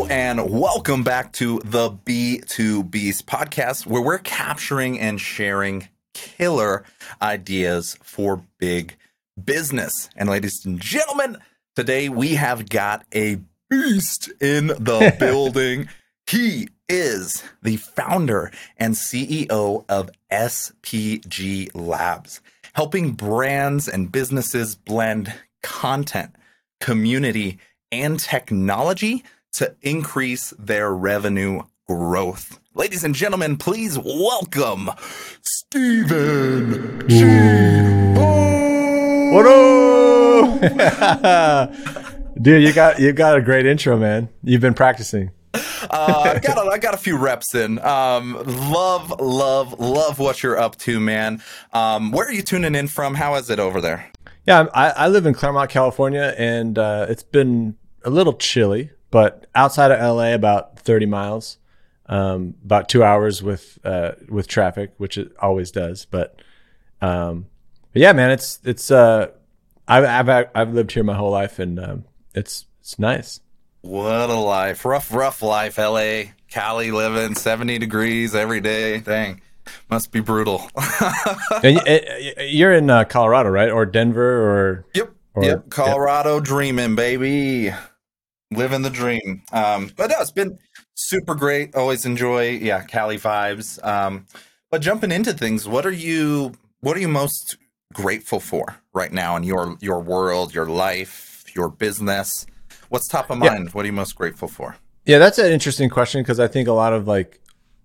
Hello and welcome back to the B2B Beast podcast, where we're capturing and sharing killer ideas for big business. And ladies and gentlemen, today we have got a beast in the building. He is the founder and CEO of SPG Labs, helping brands and businesses blend content, community, and technology to increase their revenue growth. Ladies and gentlemen, please welcome Stephen G. What up? Dude, you got you got a great intro, man. You've been practicing. uh, I got a, I got a few reps in. Um, love, love, love what you're up to, man. Um, where are you tuning in from? How is it over there? Yeah, I, I live in Claremont, California, and uh, it's been a little chilly, but outside of LA, about 30 miles, um, about two hours with uh, with traffic, which it always does. But, um, but yeah, man, it's it's uh, I've, I've I've lived here my whole life, and um, it's it's nice. What a life, rough, rough life. LA, Cali, living 70 degrees every day. Dang. Must be brutal. and you're in uh, Colorado, right? Or Denver, or yep, or, yep. Colorado, yep. dreaming, baby living the dream. Um, but no, it's been super great. Always enjoy, yeah, Cali vibes. Um, but jumping into things, what are you what are you most grateful for right now in your your world, your life, your business? What's top of mind? Yeah. What are you most grateful for? Yeah, that's an interesting question because I think a lot of like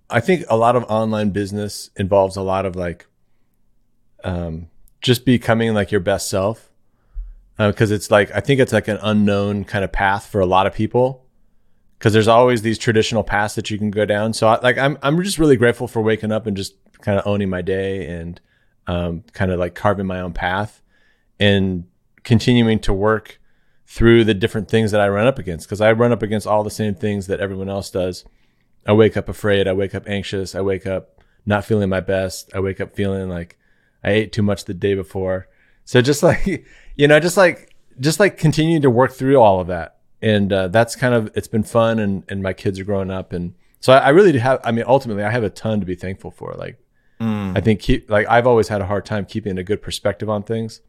I think a lot of online business involves a lot of like um just becoming like your best self because uh, it's like I think it's like an unknown kind of path for a lot of people because there's always these traditional paths that you can go down. So I, like I'm I'm just really grateful for waking up and just kind of owning my day and um, kind of like carving my own path and continuing to work through the different things that I run up against because I run up against all the same things that everyone else does. I wake up afraid. I wake up anxious. I wake up not feeling my best. I wake up feeling like I ate too much the day before. So just like you know, just like just like continuing to work through all of that, and uh, that's kind of it's been fun, and and my kids are growing up, and so I, I really do have. I mean, ultimately, I have a ton to be thankful for. Like, mm. I think keep like I've always had a hard time keeping a good perspective on things.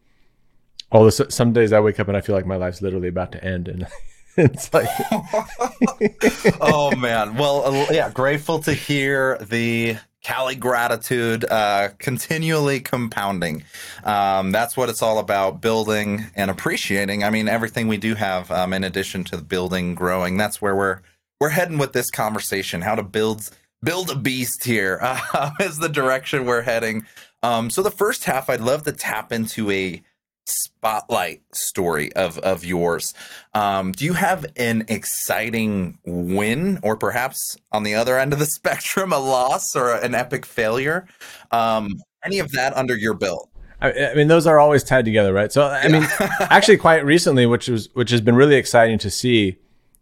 Although some days I wake up and I feel like my life's literally about to end, and it's like, oh man. Well, uh, yeah, grateful to hear the Cali gratitude, uh, continually compounding. Um, that's what it's all about building and appreciating. I mean, everything we do have, um, in addition to building, growing, that's where we're, we're heading with this conversation, how to build, build a beast here uh, is the direction we're heading. Um, so the first half, I'd love to tap into a, spotlight story of of yours. Um, do you have an exciting win, or perhaps on the other end of the spectrum, a loss or an epic failure? Um, any of that under your belt? I, I mean, those are always tied together, right? So, I mean, actually, quite recently, which was which has been really exciting to see,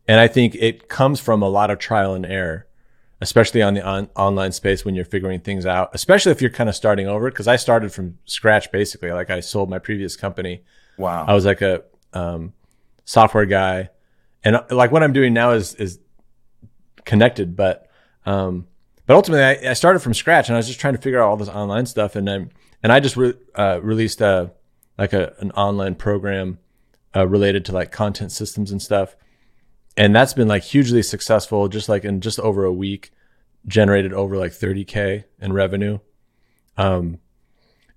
and I think it comes from a lot of trial and error especially on the on- online space when you're figuring things out, especially if you're kind of starting over. Cause I started from scratch basically. Like I sold my previous company. Wow. I was like a um, software guy. And like what I'm doing now is, is connected, but, um, but ultimately I, I, started from scratch and I was just trying to figure out all this online stuff. And then, and I just re- uh, released a, like a, an online program, uh, related to like content systems and stuff and that's been like hugely successful just like in just over a week generated over like 30k in revenue. Um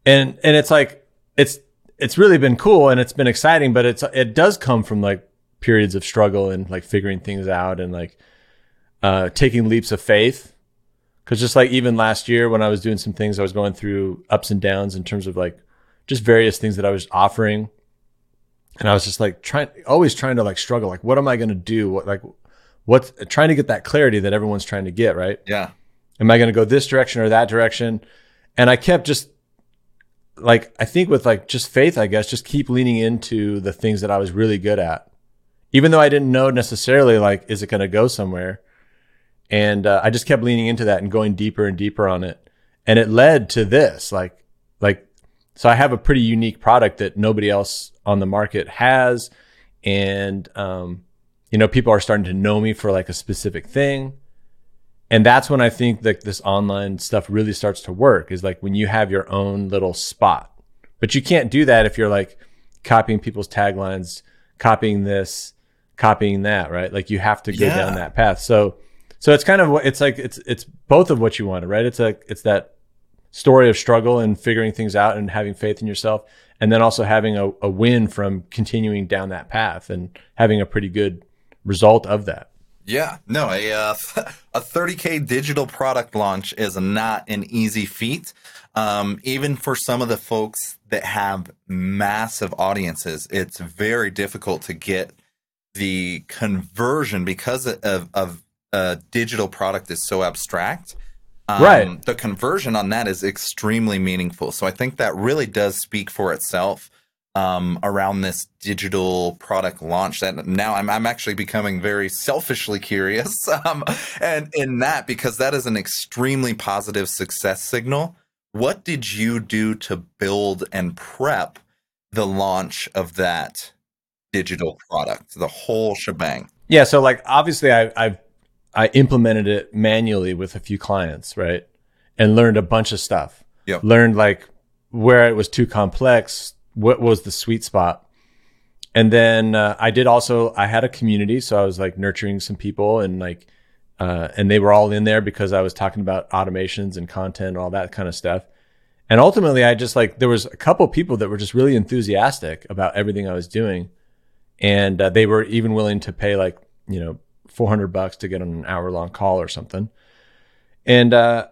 and and it's like it's it's really been cool and it's been exciting but it's it does come from like periods of struggle and like figuring things out and like uh taking leaps of faith. Because just like even last year when i was doing some things i was going through ups and downs in terms of like just various things that i was offering and I was just like trying, always trying to like struggle, like what am I going to do? What like what's trying to get that clarity that everyone's trying to get, right? Yeah. Am I going to go this direction or that direction? And I kept just like I think with like just faith, I guess, just keep leaning into the things that I was really good at, even though I didn't know necessarily like is it going to go somewhere. And uh, I just kept leaning into that and going deeper and deeper on it, and it led to this, like like so I have a pretty unique product that nobody else on the market has, and um, you know, people are starting to know me for like a specific thing. And that's when I think that this online stuff really starts to work is like when you have your own little spot. But you can't do that if you're like copying people's taglines, copying this, copying that, right? Like you have to go Yeah. down that path. So so it's kind of it's like it's it's both of what you wanted, right? It's like it's that story of struggle and figuring things out and having faith in yourself and then also having a, a win from continuing down that path and having a pretty good result of that. Yeah, no, a uh, a 30k digital product launch is not an easy feat. Um, even for some of the folks that have massive audiences, it's very difficult to get the conversion because of, of a digital product is so abstract. Um, Right. The conversion on that is extremely meaningful. So I think that really does speak for itself um, around this digital product launch. That now I'm, I'm actually becoming very selfishly curious, um, and in that because that is an extremely positive success signal. What did you do to build and prep the launch of that digital product, the whole shebang? Yeah, so like obviously I I've I implemented it manually with a few clients, right? And learned a bunch of stuff. Yep. Learned like where it was too complex, what was the sweet spot. And then uh, I did also I had a community, so I was like nurturing some people and like uh, and they were all in there because I was talking about automations and content and all that kind of stuff. And ultimately, I just like there was a couple people that were just really enthusiastic about everything I was doing, and uh, they were even willing to pay like you know 400 bucks to get on an hour long call or something. And uh,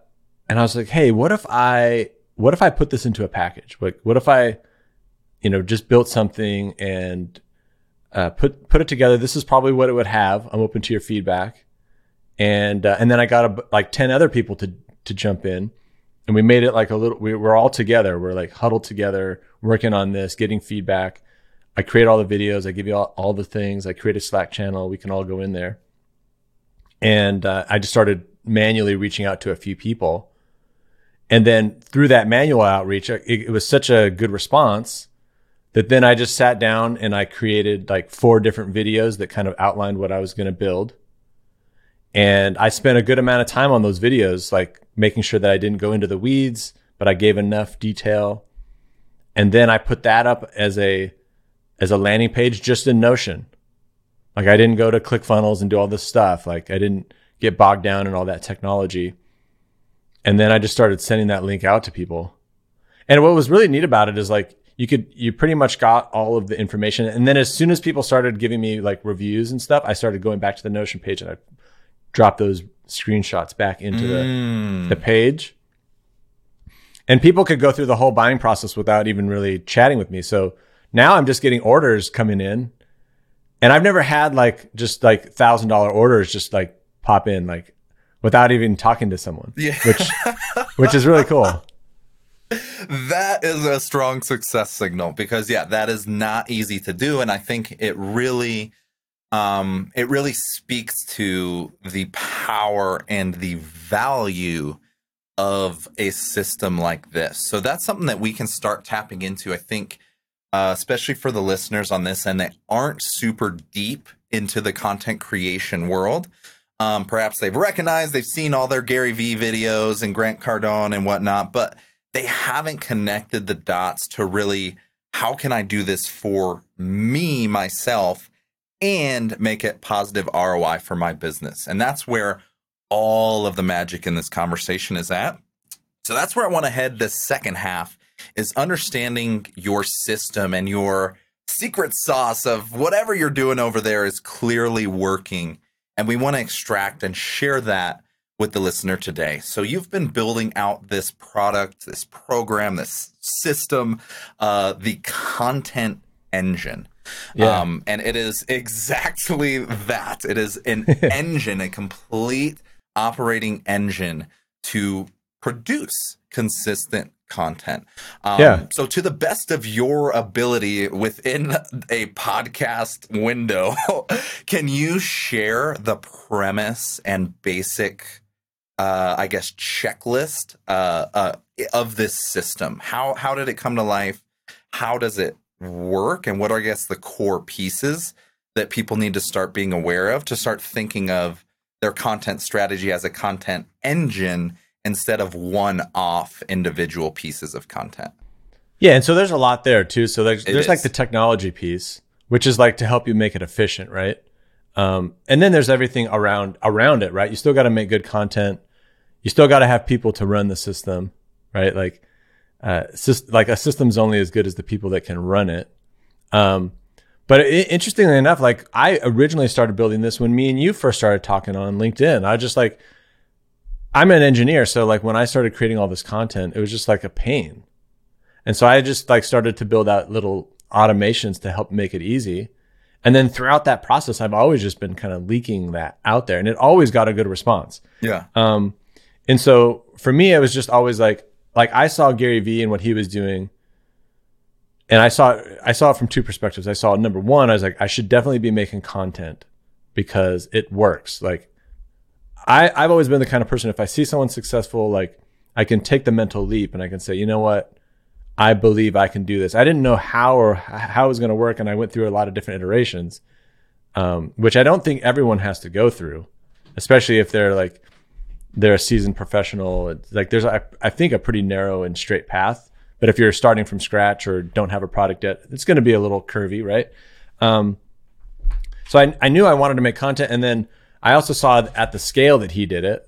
and I was like, hey, what if I what if I put this into a package? Like, what if I you know just built something and uh, put put it together? This is probably what it would have. I'm open to your feedback and uh, and then I got a, like ten other people to to jump in, and we made it like a little. We were all together. We're like huddled together, working on this, getting feedback. I create all the videos. I give you all, all the things. I create a Slack channel. We can all go in there, and uh, I just started manually reaching out to a few people, and then through that manual outreach, it, it was such a good response that then I just sat down and I created like four different videos that kind of outlined what I was going to build and I spent a good amount of time on those videos, like making sure that I didn't go into the weeds, but I gave enough detail. And then I put that up as a as a landing page just in Notion. Like I didn't go to ClickFunnels and do all this stuff. Like I didn't get bogged down in all that technology. And then I just started sending that link out to people. And what was really neat about it is like you could you pretty much got all of the information. And then as soon as people started giving me like reviews and stuff, I started going back to the Notion page and I dropped those screenshots back into Mm. the, the page. And people could go through the whole buying process without even really chatting with me. So now I'm just getting orders coming in. And I've never had like just like thousand dollar orders just like pop in like without even talking to someone. Yeah. Which which is really cool. that is a strong success signal because yeah that is not easy to do and i think it really um it really speaks to the power and the value of a system like this so that's something that we can start tapping into i think uh, especially for the listeners on this end that aren't super deep into the content creation world um, perhaps they've recognized they've seen all their gary vee videos and grant cardone and whatnot but they haven't connected the dots to really how can I do this for me, myself, and make it positive ROI for my business. And that's where all of the magic in this conversation is at. So that's where I want to head the second half is understanding your system and your secret sauce of whatever you're doing over there is clearly working. And we want to extract and share that with the listener today. So you've been building out this product, this program, this system, uh, the content engine. Yeah. Um, and it is exactly that. It is an engine, a complete operating engine to produce consistent content. Um, Yeah. So, to the best of your ability within a podcast window, can you share the premise and basic, uh, I guess, checklist uh, uh, of this system? How how did it come to life? How does it work? And what are, I guess, the core pieces that people need to start being aware of to start thinking of their content strategy as a content engine instead of one off individual pieces of content. Yeah, and so there's a lot there too. So there's, there's like the technology piece, which is like to help you make it efficient, right? Um, and then there's everything around around it, right? You still got to make good content. You still got to have people to run the system, right? Like, uh, syst- like a system's only as good as the people that can run it. Um, but i interestingly enough, like I originally started building this when me and you first started talking on LinkedIn. I just like, I'm an engineer, so like when I started creating all this content, it was just like a pain. And so I just like started to build out little automations to help make it easy. And then throughout that process, I've always just been kind of leaking that out there and it always got a good response. Yeah. Um, and so for me, it was just always like, like I saw Gary Vee and what he was doing. And I saw, I saw it from two perspectives. I saw number one, I was like, I should definitely be making content because it works. Like I, I've always been the kind of person, if I see someone successful, like I can take the mental leap and I can say, you know what? I believe I can do this. I didn't know how or how it was going to work, and I went through a lot of different iterations, um, which I don't think everyone has to go through, especially if they're like they're a seasoned professional. It's like there's, I, I think, a pretty narrow and straight path. But if you're starting from scratch or don't have a product yet, it's going to be a little curvy, right? Um, so I, I knew I wanted to make content, and then I also saw at the scale that he did it,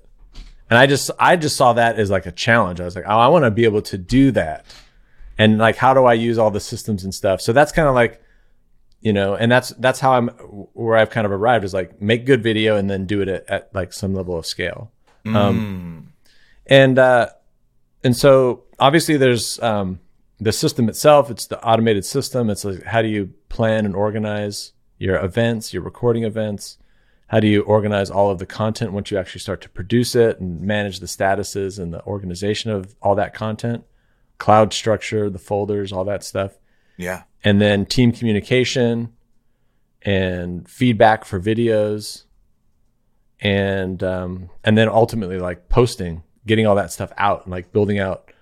and I just I just saw that as like a challenge. I was like, oh, I want to be able to do that. And like how do i use all the systems and stuff? So that's kind of like you know and that's that's how i'm where i've kind of arrived is like make good video and then do it at, at like some level of scale. Um and uh and so obviously there's um the system itself it's the automated system. It's like how do you plan and organize your events your recording events how do you organize all of the content once you actually start to produce it and manage the statuses and the organization of all that content cloud structure, the folders, all that stuff. Yeah. And then team communication and feedback for videos. And um, and then ultimately like posting, getting all that stuff out and like building out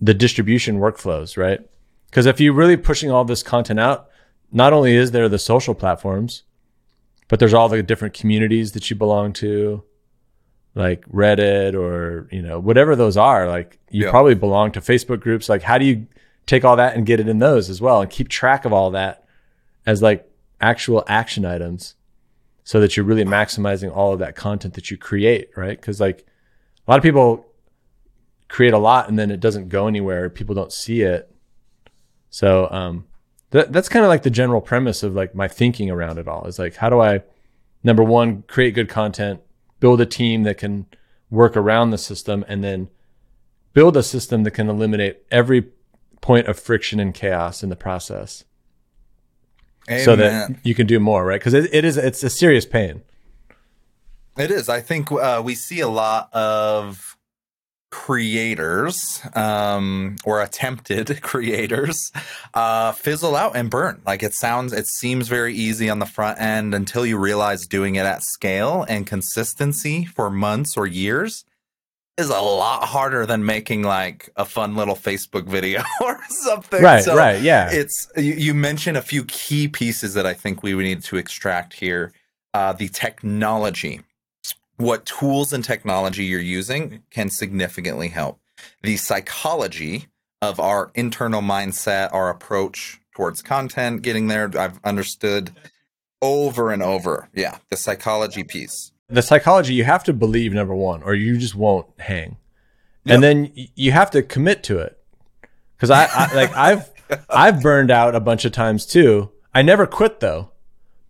the distribution workflows, right? Because if you're really pushing all this content out, not only is there the social platforms, but there's all the different communities that you belong to, like Reddit or you know whatever those are. Like you Yeah. probably belong to Facebook groups. Like how do you take all that and get it in those as well and keep track of all that as like actual action items so that you're really maximizing all of that content that you create, right? Because like a lot of people create a lot and then it doesn't go anywhere. People don't see it. So um, that that's kind of like the general premise of like my thinking around it all is like how do I number one create good content, build a team that can work around the system, and then build a system that can eliminate every point of friction and chaos in the process so that you can do more, right? Because it, it is it's a serious pain. It is. I think uh, we see a lot of creators um, or attempted creators uh, fizzle out and burn. Like it sounds, it seems very easy on the front end until you realize doing it at scale and consistency for months or years is a lot harder than making like a fun little Facebook video or something. Right, So right, yeah. It's you, you mentioned a few key pieces that I think we would need to extract here. Uh, the technology, what tools and technology you're using can significantly help. The psychology of our internal mindset, our approach towards content, getting there. I've understood over and over. Yeah, the psychology piece. the psychology you have to believe number one or you just won't hang Yep. and then you have to commit to it because I, I like i've i've burned out a bunch of times too i never quit though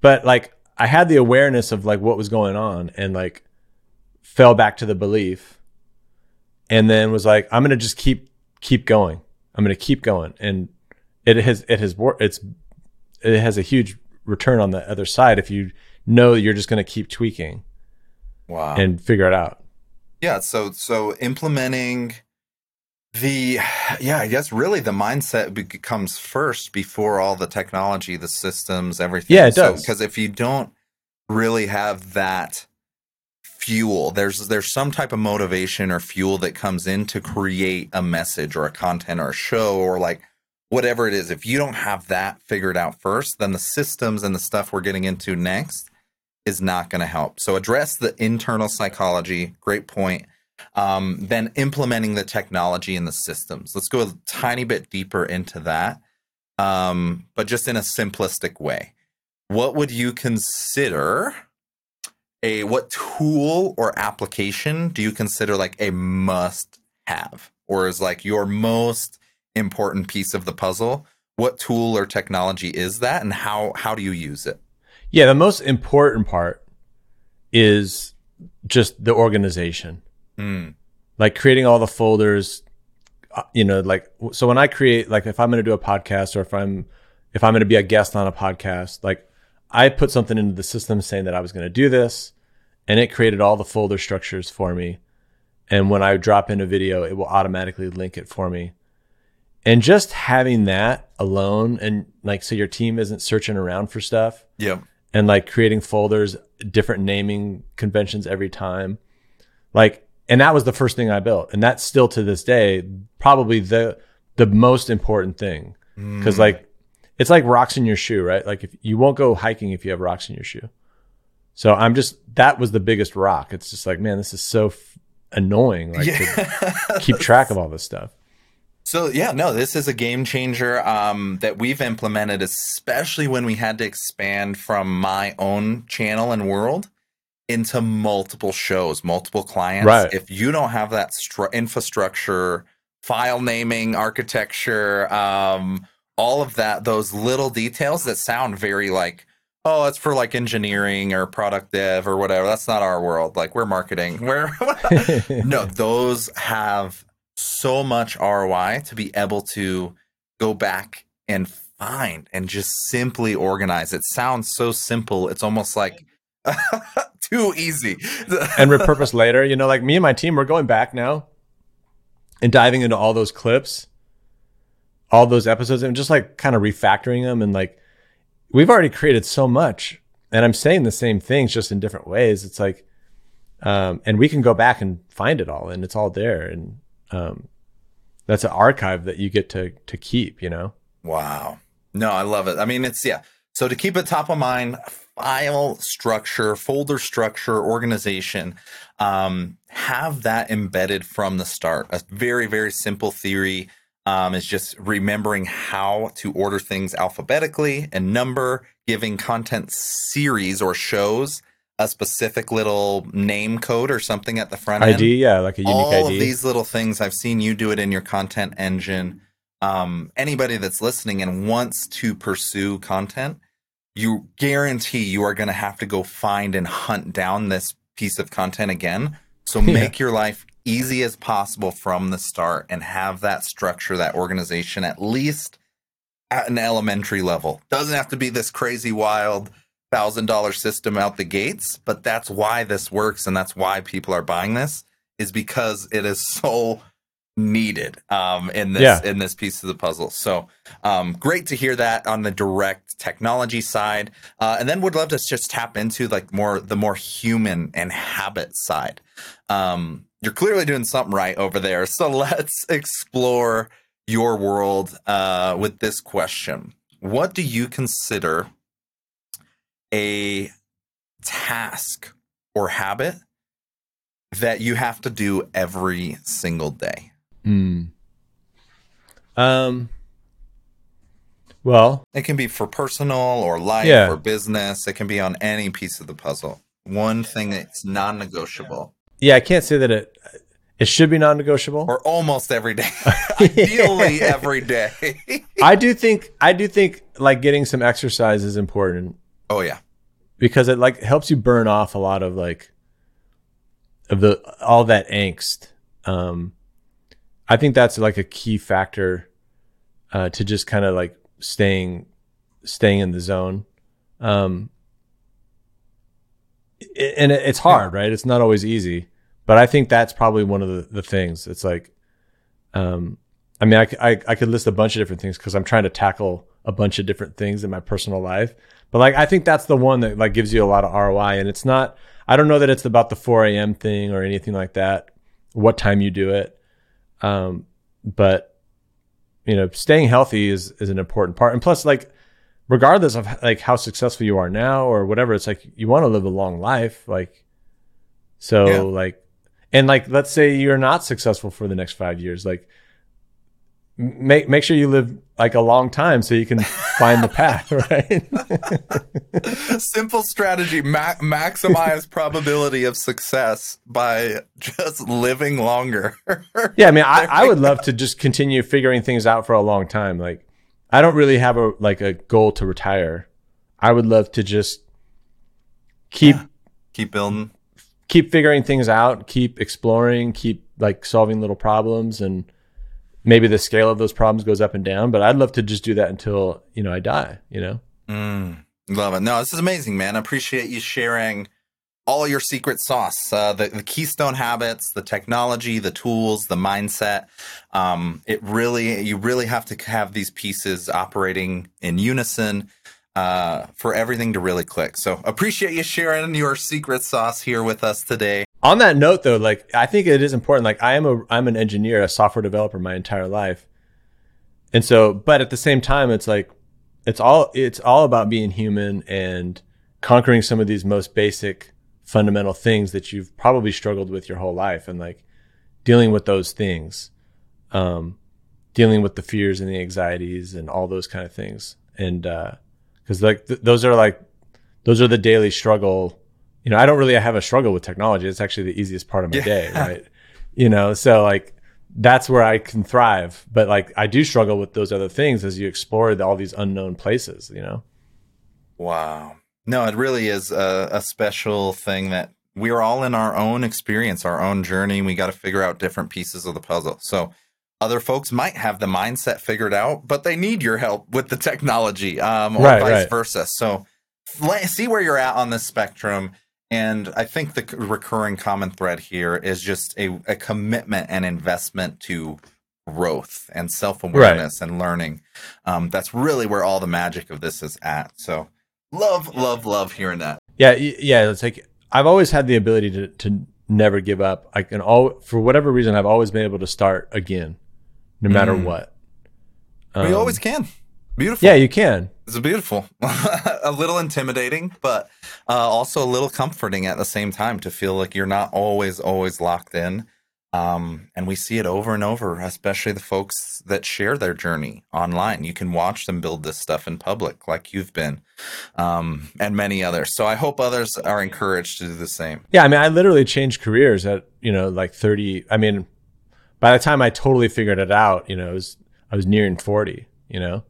but like i had the awareness of like what was going on and like fell back to the belief and then was like i'm gonna just keep keep going i'm gonna keep going and it has it has it's it has a huge return on the other side if you know you're just gonna keep tweaking Wow. and figure it out. yeah so so implementing the yeah i guess really the mindset becomes first before all the technology the systems everything Yeah, it does. because if you don't really have that fuel there's there's some type of motivation or fuel that comes in to create a message or a content or a show or like whatever it is, if you don't have that figured out first, then the systems and the stuff we're getting into next is not going to help. So address the internal psychology. Great point. Um, then implementing the technology and the systems. Let's go a tiny bit deeper into that, um, but just in a simplistic way. What would you consider a what tool or application do you consider like a must have, or is like your most important piece of the puzzle? What tool or technology is that, and how how do you use it? Yeah, the most important part is just the organization. Mm. Like creating all the folders, uh, you know, like so when I create like if I'm going to do a podcast or if I'm if I'm going to be a guest on a podcast, like I put something into the system saying that I was going to do this and it created all the folder structures for me. And when I drop in a video, it will automatically link it for me. And just having that alone and like so your team isn't searching around for stuff. Yep and like creating folders, different naming conventions every time. Like, and that was the first thing I built. And that's still to this day, probably the, the most important thing. Mm. Cause like, it's like rocks in your shoe, right? Like if you won't go hiking if you have rocks in your shoe. So I'm just, that was the biggest rock. It's just like, man, this is so f- annoying. Like yeah. to keep track of all this stuff. So yeah, no, this is a game changer um, that we've implemented, especially when we had to expand from my own channel and world into multiple shows, multiple clients. Right. If you don't have that stru- infrastructure, file naming, architecture, um, all of that, those little details that sound very like, oh, it's for like engineering or product dev or whatever. That's not our world. Like we're marketing. We're no, those have so much ROI to be able to go back and find and just simply organize. It sounds so simple. It's almost like too easy. and repurpose later. You know, like me and my team, we're going back now and diving into all those clips, all those episodes, and just like kind of refactoring them. And like, we've already created so much. And I'm saying the same things just in different ways. It's like, um, and we can go back and find it all and it's all there. And um, that's an archive that you get to to keep. You know. Wow. No, I love it. I mean, it's yeah. So to keep it top of mind, file structure, folder structure, organization, um, have that embedded from the start. A very very simple theory. Um, is just remembering how to order things alphabetically and number, giving content series or shows a specific little name code or something at the front ID, end. yeah, like a unique All ID. of these little things, I've seen you do it in your content engine. Um, anybody that's listening and wants to pursue content, you guarantee you are going to have to go find and hunt down this piece of content again. So make yeah. your life easy as possible from the start and have that structure, that organization, at least at an elementary level. Doesn't have to be this crazy wild thousand dollar system out the gates, but that's why this works and that's why people are buying this is because it is so needed um, in this yeah. in this piece of the puzzle. So um, great to hear that on the direct technology side, uh, and then would love to just tap into like more the more human and habit side. Um, you're clearly doing something right over there. So let's explore your world uh, with this question. What do you consider a task or habit that you have to do every single day? Mm. Um. Well, it can be for personal or life yeah. or business. It can be on any piece of the puzzle. One thing that's non-negotiable. Yeah, I can't say that it it should be non-negotiable or almost every day. Ideally, every day. I do think I do think like getting some exercise is important. Oh yeah. Because it like helps you burn off a lot of like of the all that angst. Um I think that's like a key factor uh to just kind of like staying staying in the zone. Um and it's hard, right? It's not always easy, but I think that's probably one of the, the things. It's like, um, I mean, I, I, I could list a bunch of different things because I'm trying to tackle a bunch of different things in my personal life. But like, I think that's the one that like gives you a lot of ROI. And it's not, I don't know that it's about the 4 a.m. thing or anything like that, what time you do it. Um, but you know, staying healthy is is an important part. And plus, like, regardless of like how successful you are now or whatever, it's like you want to live a long life. Like, so Yeah. like, and like, let's say you're not successful for the next five years, like. Make make sure you live like a long time so you can find the path, right? Simple strategy: ma- maximize probability of success by just living longer. Yeah, I mean, I, I would love to just continue figuring things out for a long time. Like, I don't really have a like a goal to retire. I would love to just keep Keep building. keep figuring things out, keep exploring, keep like solving little problems, and maybe the scale of those problems goes up and down. But I'd love to just do that until you know I die. You know. Mm, love it. No, this is amazing, man. I appreciate you sharing all your secret sauce, uh, the, the keystone habits, the technology, the tools, the mindset. Um, it really, you really have to have these pieces operating in unison uh, for everything to really click. So appreciate you sharing your secret sauce here with us today. On that note, though, like I think it is important. Like I am a I'm an engineer, a software developer my entire life, and so, but at the same time, it's like it's all it's all about being human and conquering some of these most basic fundamental things that you've probably struggled with your whole life, and like dealing with those things, um, dealing with the fears and the anxieties and all those kind of things, and because like th- those are like those are the daily struggle you know, I don't really have a struggle with technology. It's actually the easiest part of my Yeah. day, right? You know, so like that's where I can thrive. But like I do struggle with those other things as you explore the, all these unknown places, you know? Wow. No, it really is a, a special thing that we're all in our own experience, our own journey. We got to figure out different pieces of the puzzle. So, other folks might have the mindset figured out, but they need your help with the technology, um, or Right, vice right. versa. So, see where you're at on this spectrum. And I think the recurring common thread here is just a, a commitment and investment to growth and self awareness and learning. Um, that's really where all the magic of this is at. So, love, love, love hearing that. Yeah. Yeah. It's like I've always had the ability to, to never give up. I can all, for whatever reason, I've always been able to start again, no matter Mm. what. we Um, always can. Beautiful. Yeah, you can. It's beautiful. a little intimidating, but uh, also a little comforting at the same time to feel like you're not always, always locked in. Um, and we see it over and over, especially the folks that share their journey online. You can watch them build this stuff in public, like you've been, um, and many others. So I hope others are encouraged to do the same. Yeah, I mean, I literally changed careers at you know like thirty. I mean, by the time I totally figured it out, you know, it was I was nearing forty. You know,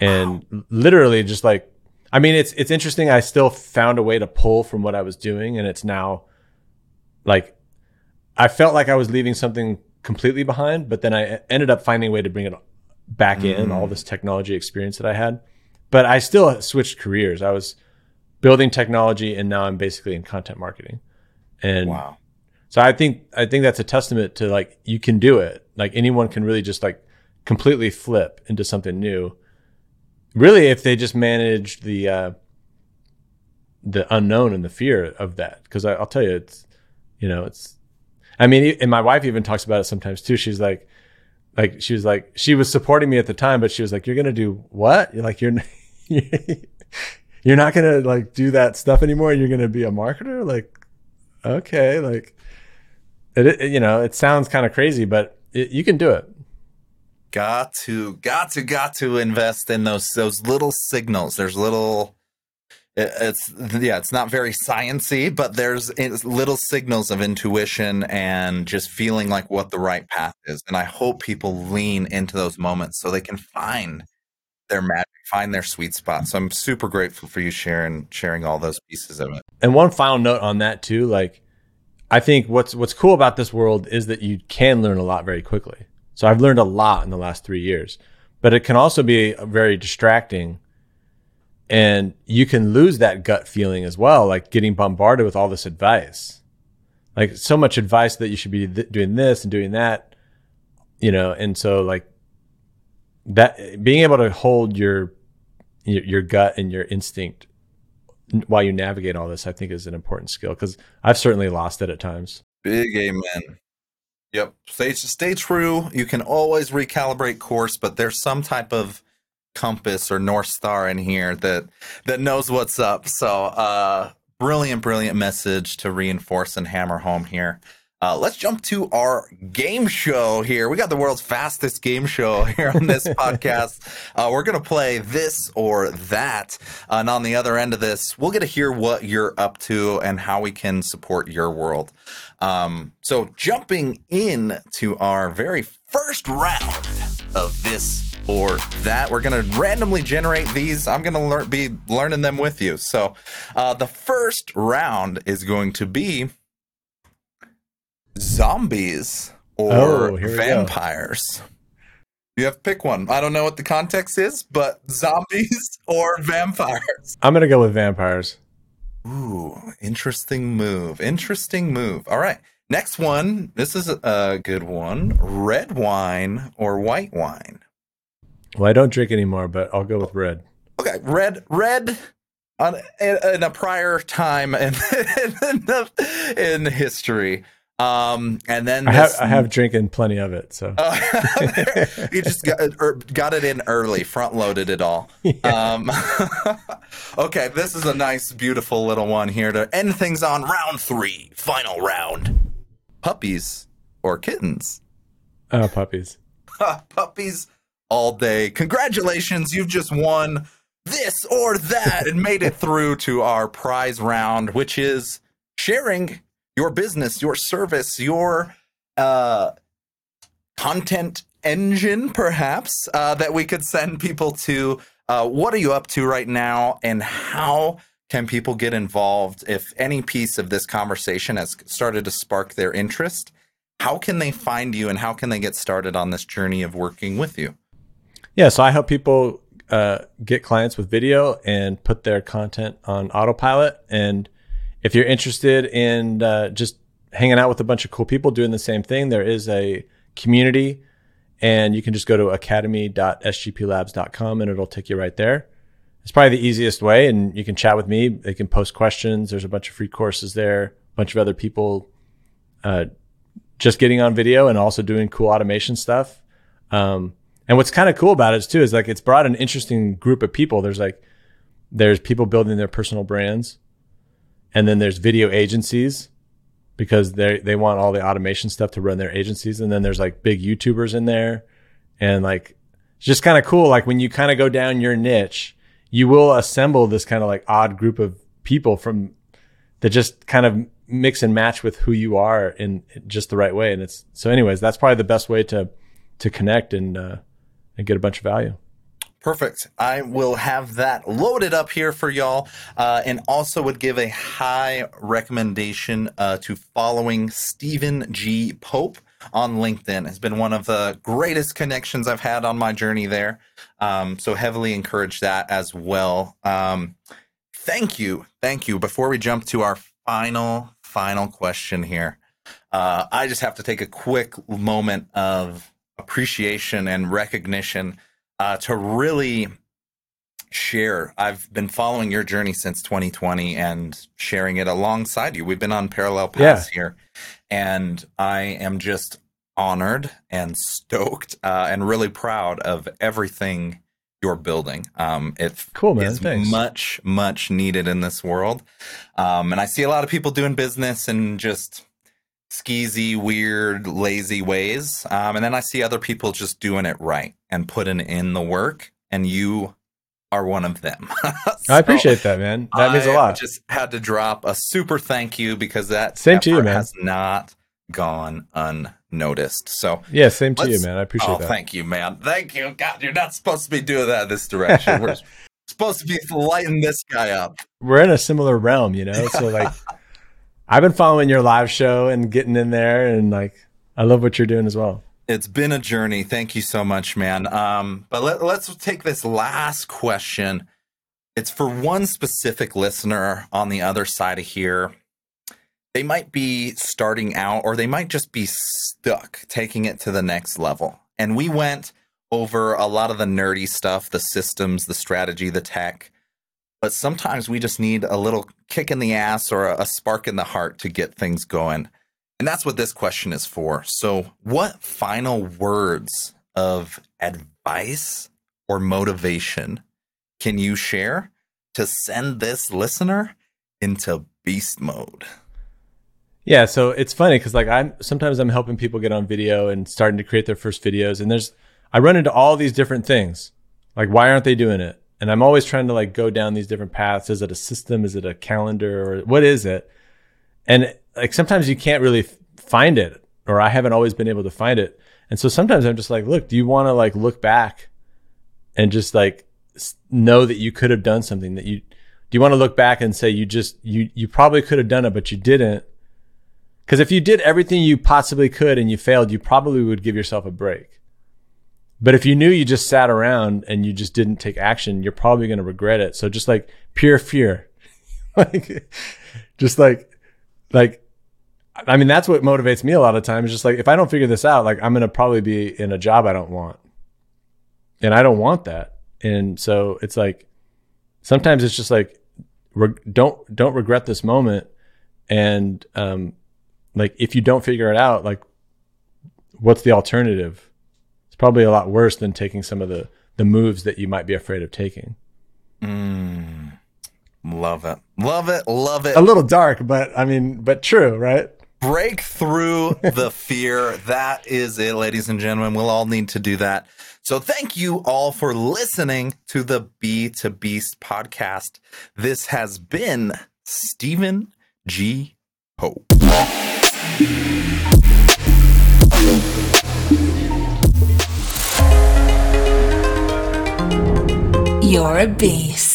and literally just like, I mean, it's it's interesting. I still found a way to pull from what I was doing, and it's now like I felt like I was leaving something completely behind, but then I ended up finding a way to bring it back in all this technology experience that I had. But I still switched careers. I was building technology, and now I'm basically in content marketing. And Wow. so I think I think that's a testament to like you can do it. Like anyone can really just like completely flip into something new. Really, if they just manage the uh, the unknown and the fear of that, because I'll tell you, it's you know, it's. I mean, and my wife even talks about it sometimes too. She's like, like she was like she was supporting me at the time, but she was like, "You're gonna do what? You're like you're." You're not gonna like do that stuff anymore. You're gonna be a marketer, like okay, like it, it- you know, it sounds kind of crazy, but it, you can do it. got to got to got to invest in those those little signals there's little it- it's yeah it's not very sciency but there's little signals of intuition and just feeling like what the right path is. And i hope people lean into those moments so they can find their magic find their sweet spot. So i'm super grateful for you sharing sharing all those pieces of it. And one final note on that too, like I think what's what's cool about this world is that you can learn a lot very quickly. So I've learned a lot in the last three years, but it can also be very distracting, and you can lose that gut feeling as well, like getting bombarded with all this advice, like so much advice that you should be th- doing this and doing that, you know, and so like that being able to hold your your, your gut and your instinct while you navigate all this, I think is an important skill because I've certainly lost it at times. big amen Yep. Stay stay true. You can always recalibrate course, but there's some type of compass or north star in here that that knows what's up. So, uh brilliant brilliant message to reinforce and hammer home here. Uh, let's jump to our game show here. We got the world's fastest game show here on this podcast. Uh, we're going to play this or that. and on the other end of this, we'll get to hear what you're up to and how we can support your world. Um, so, jumping in to our very first round of this or that, we're going to randomly generate these. I'm going to learn, be learning them with you. So, uh, the first round is going to be zombies or Oh, here we go. vampires. You have to pick one. I don't know what the context is, but zombies or vampires. I'm gonna go with vampires. Ooh, interesting move. Interesting move. All right. Next one. This is a good one. Red wine or white wine? Well, I don't drink anymore, but I'll go with red. Okay, red, red. On in, in a prior time in in, the, in history, um, and then I have I have drinking plenty of it, so Uh, you just got, er, got it in early, front loaded it all. Um, okay, this is a nice, beautiful little one here to end things on round three, final round. Puppies or kittens? oh puppies. Puppies all day. Congratulations, you've just won this or that and made it through to our prize round, which is sharing your business, your service, your uh, content engine, perhaps, uh, that we could send people to. Uh, what are you up to right now, and how can people get involved if any piece of this conversation has started to spark their interest? How can they find you, and how can they get started on this journey of working with you? Yeah, so I help people uh, get clients with video and put their content on autopilot. And if you're interested in uh, just hanging out with a bunch of cool people doing the same thing, there is a community, and you can just go to academy.sgplabs.com and it'll take you right there. It's probably the easiest way, and you can chat with me. They can post questions. There's a bunch of free courses there, a bunch of other people uh, just getting on video and also doing cool automation stuff. Um, and what's kind of cool about it too is like it's brought an interesting group of people. There's like there's people building their personal brands, and then there's video agencies because they they want all the automation stuff to run their agencies, and then there's like big YouTubers in there, and like it's just kind of cool. Like when you kind of go down your niche, you will assemble this kind of like odd group of people from that just kind of mix and match with who you are in just the right way. And it's so, anyways, that's probably the best way to to connect and uh, and get a bunch of value. Perfect. I will have that loaded up here for y'all, uh, and also would give a high recommendation uh, to following Stephen G. Pope on LinkedIn. Has been one of the greatest connections I've had on my journey there. Um, so heavily encourage that as well. Um, thank you, thank you. Before we jump to our final final question here, uh, I just have to take a quick moment of appreciation and recognition uh, to really share. I've been following your journey since 2020 and sharing it alongside you. We've been on parallel paths here, and I am just honored and stoked uh, and really proud of everything you're building. Um, it Cool, man. is Thanks. much, much needed in this world. Um, and I see a lot of people doing business and just skeezy, weird, lazy ways. Um, and then I see other people just doing it right and putting in the work. And you are one of them. I appreciate that, man. That means a I lot. Just had to drop a super thank you because that Same to you, man. has not gone unnoticed. So yeah, same to you, man. I appreciate oh, that. thank you, man. Thank you. God, you're not supposed to be doing that this direction. We're supposed to be lighting this guy up. We're in a similar realm, you know. So like, I've been following your live show and getting in there, and like, I love what you're doing as well. It's been a journey. Thank you so much, man. Um, but let, let's take this last question. It's for one specific listener on the other side of here. They might be starting out, or they might just be stuck taking it to the next level. And we went over a lot of the nerdy stuff, the systems, the strategy, the tech. But sometimes we just need a little kick in the ass or a, spark in the heart to get things going. And that's what this question is for. So, what final words of advice or motivation can you share to send this listener into beast mode? Yeah, so it's funny because like I'm sometimes I'm helping people get on video and starting to create their first videos, and there's I run into all these different things. Like, why aren't they doing it? And I'm always trying to like go down these different paths. Is it a system? Is it a calendar? Or what is it? And like sometimes you can't really find it, or I haven't always been able to find it. And so sometimes I'm just like, look, do you want to like look back and just like know that you could have done something that you do you want to look back and say you just you you probably could have done it but you didn't because if you did everything you possibly could and you failed you probably would give yourself a break but if you knew you just sat around and you just didn't take action you're probably going to regret it so just like pure fear like just like like I mean, that's what motivates me a lot of times. Just like if I don't figure this out, like I'm going to probably be in a job I don't want. And I don't want that. And so it's like sometimes it's just like re- don't don't regret this moment and um like if you don't figure it out, like what's the alternative? Probably a lot worse than taking some of the the moves that you might be afraid of taking. Mm, love it. Love it. Love it. A little dark, but I mean, but true, right? break through the fear. That is it, ladies and gentlemen. We'll all need to do that. So thank you all for listening to the B2Beast podcast. This has been Stephen G. Pope. You're a beast.